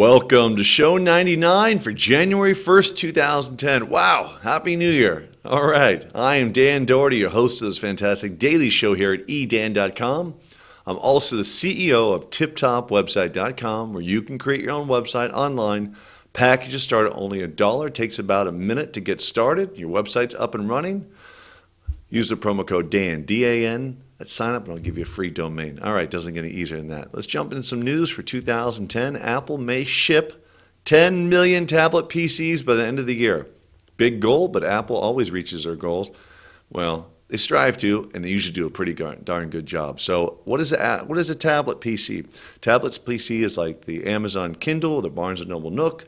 Welcome to show 99 for January 1st, 2010. Wow, Happy New Year. All right, I am Dan Doherty, your host of this fantastic daily show here at edan.com. I'm also the CEO of tiptopwebsite.com, where you can create your own website online. Packages start at only a dollar, takes about a minute to get started. Your website's up and running. Use the promo code DAN, D A N, Let's sign up and I'll give you a free domain. All right, doesn't get any easier than that. Let's jump into some news for 2010. Apple may ship 10 million tablet PCs by the end of the year. Big goal, but Apple always reaches their goals. Well, they strive to, and they usually do a pretty darn good job. So, what is a what is a tablet PC? Tablets PC is like the Amazon Kindle, the Barnes and Noble Nook.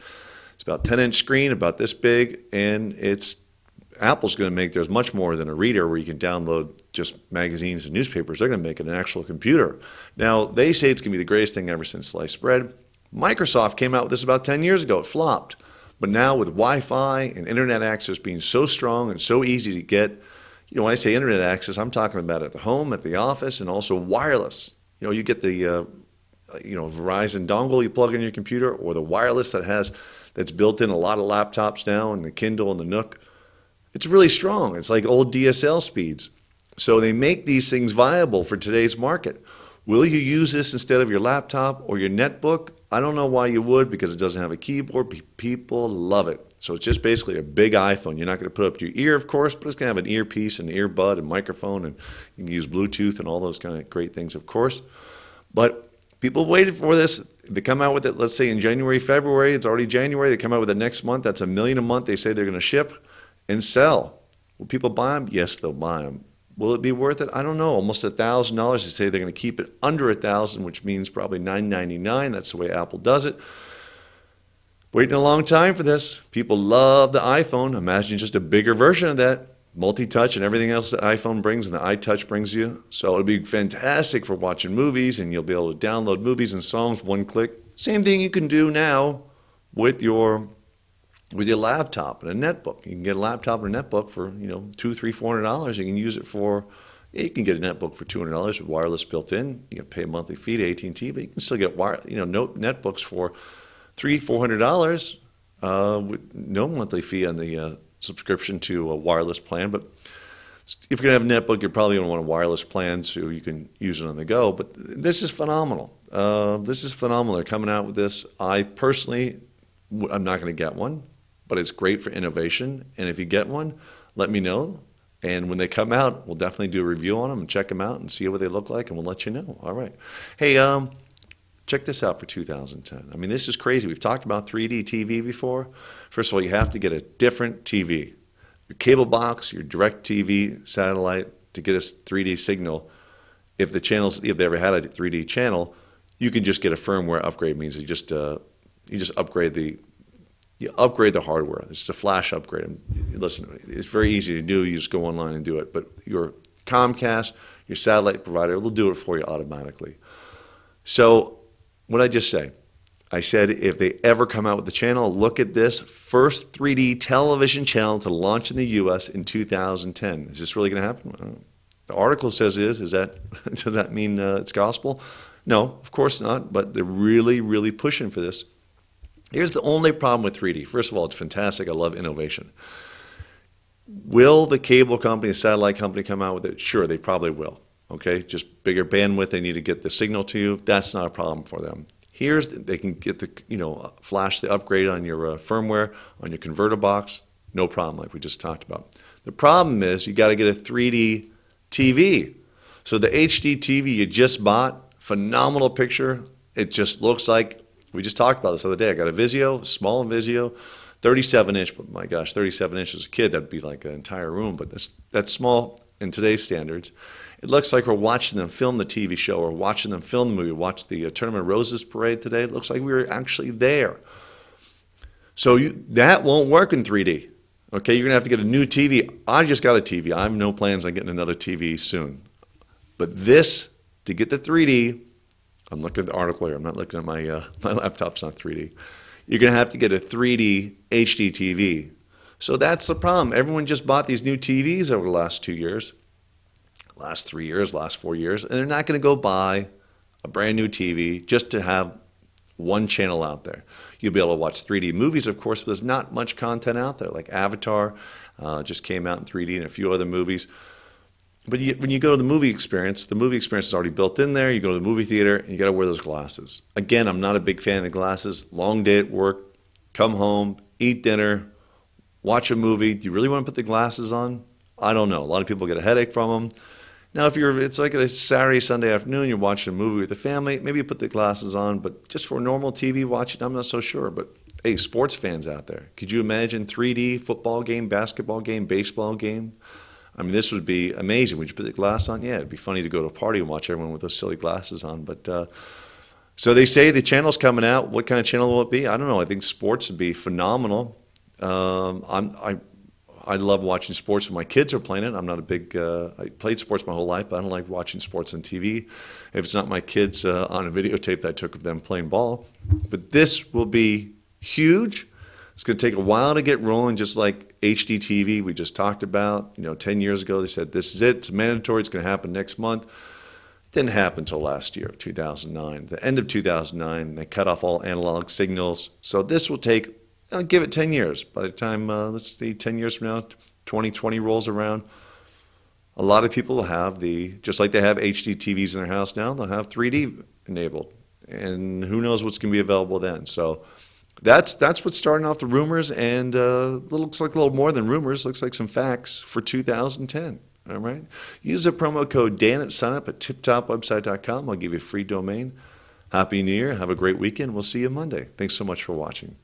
It's about 10 inch screen, about this big, and it's Apple's going to make there's much more than a reader where you can download just magazines and newspapers. They're going to make it an actual computer. Now, they say it's going to be the greatest thing ever since sliced bread. Microsoft came out with this about 10 years ago. It flopped. But now, with Wi Fi and internet access being so strong and so easy to get, you know, when I say internet access, I'm talking about at the home, at the office, and also wireless. You know, you get the, uh, you know, Verizon dongle you plug in your computer, or the wireless that has that's built in a lot of laptops now, and the Kindle and the Nook it's really strong. It's like old DSL speeds. So they make these things viable for today's market. Will you use this instead of your laptop or your netbook? I don't know why you would because it doesn't have a keyboard. People love it. So it's just basically a big iPhone. You're not going to put up to your ear, of course, but it's going to have an earpiece and earbud and microphone, and you can use Bluetooth and all those kind of great things, of course. But people waited for this. They come out with it, let's say in January, February. It's already January. They come out with it next month. That's a million a month. They say they're going to ship and sell. Will people buy them? Yes, they'll buy them. Will it be worth it? I don't know. Almost a thousand dollars. They say they're going to keep it under a thousand, which means probably nine ninety nine. That's the way Apple does it. Waiting a long time for this. People love the iPhone. Imagine just a bigger version of that. Multi-touch and everything else the iPhone brings and the iTouch brings you. So it'll be fantastic for watching movies, and you'll be able to download movies and songs one click. Same thing you can do now with your with your laptop and a netbook. You can get a laptop and a netbook for you know two, three, four hundred dollars. You can use it for. You can get a netbook for two hundred dollars with wireless built in. You can pay a monthly fee to AT and T, but you can still get wire, you know, netbooks for three, four hundred dollars uh, with no monthly fee on the uh, subscription to a wireless plan. But if you're gonna have a netbook, you're probably gonna want a wireless plan so you can use it on the go. But this is phenomenal. Uh, this is phenomenal. They're coming out with this. I personally, I'm not going to get one but it's great for innovation. And if you get one, let me know. And when they come out, we'll definitely do a review on them and check them out and see what they look like, and we'll let you know. All right. Hey, um, check this out for 2010. I mean, this is crazy. We've talked about 3D TV before. First of all, you have to get a different TV. Your cable box, your DirecTV satellite to get a 3D signal. If the channels, if they ever had a 3D channel, you can just get a firmware upgrade. Means you just uh, you just upgrade the you upgrade the hardware. This is a flash upgrade. And listen, it's very easy to do. You just go online and do it. But your Comcast, your satellite provider, they'll do it for you automatically. So, what I just say? I said if they ever come out with the channel, look at this first 3D television channel to launch in the U.S. in 2010. Is this really going to happen? The article says it is. Is that does that mean uh, it's gospel? No, of course not. But they're really, really pushing for this. Here's the only problem with 3D. First of all, it's fantastic. I love innovation. Will the cable company, satellite company come out with it? Sure, they probably will. Okay, just bigger bandwidth. They need to get the signal to you. That's not a problem for them. Here's they can get the you know flash the upgrade on your uh, firmware on your converter box. No problem, like we just talked about. The problem is you got to get a 3D TV. So the HD TV you just bought, phenomenal picture. It just looks like we just talked about this the other day. I got a Vizio, small Vizio, 37 inch, but my gosh, 37 inch as a kid, that'd be like an entire room, but that's, that's small in today's standards. It looks like we're watching them film the TV show or watching them film the movie. Watch the uh, Tournament of Roses parade today. It looks like we were actually there. So you, that won't work in 3D. Okay, you're gonna have to get a new TV. I just got a TV. I have no plans on getting another TV soon. But this, to get the 3D, I'm looking at the article here. I'm not looking at my uh, my laptop's not 3D. You're going to have to get a 3D HD TV. So that's the problem. Everyone just bought these new TVs over the last two years, last three years, last four years, and they're not going to go buy a brand new TV just to have one channel out there. You'll be able to watch 3D movies, of course, but there's not much content out there. Like Avatar uh, just came out in 3D and a few other movies. But you, when you go to the movie experience, the movie experience is already built in there. You go to the movie theater and you got to wear those glasses. Again, I'm not a big fan of the glasses. Long day at work, come home, eat dinner, watch a movie. Do you really want to put the glasses on? I don't know. A lot of people get a headache from them. Now, if you're, it's like a Saturday, Sunday afternoon, you're watching a movie with the family, maybe you put the glasses on, but just for normal TV watching, I'm not so sure. But hey, sports fans out there, could you imagine 3D football game, basketball game, baseball game? I mean, this would be amazing. Would you put the glass on? Yeah, it'd be funny to go to a party and watch everyone with those silly glasses on. But uh, so they say the channel's coming out. What kind of channel will it be? I don't know. I think sports would be phenomenal. Um, I I love watching sports when my kids are playing it. I'm not a big, uh, I played sports my whole life, but I don't like watching sports on TV if it's not my kids uh, on a videotape that I took of them playing ball. But this will be huge. It's going to take a while to get rolling, just like HD TV we just talked about. You know, 10 years ago they said this is it, it's mandatory, it's going to happen next month. It didn't happen until last year, 2009. The end of 2009, they cut off all analog signals. So this will take I'll give it 10 years. By the time, uh, let's see, 10 years from now, 2020 rolls around, a lot of people will have the, just like they have HD TVs in their house now, they'll have 3D enabled. And who knows what's going to be available then. So that's, that's what's starting off the rumors, and uh, looks like a little more than rumors, looks like some facts for 2010. All right? Use the promo code Dan at sign up at tiptopwebsite.com. I'll give you a free domain. Happy New Year. Have a great weekend. We'll see you Monday. Thanks so much for watching.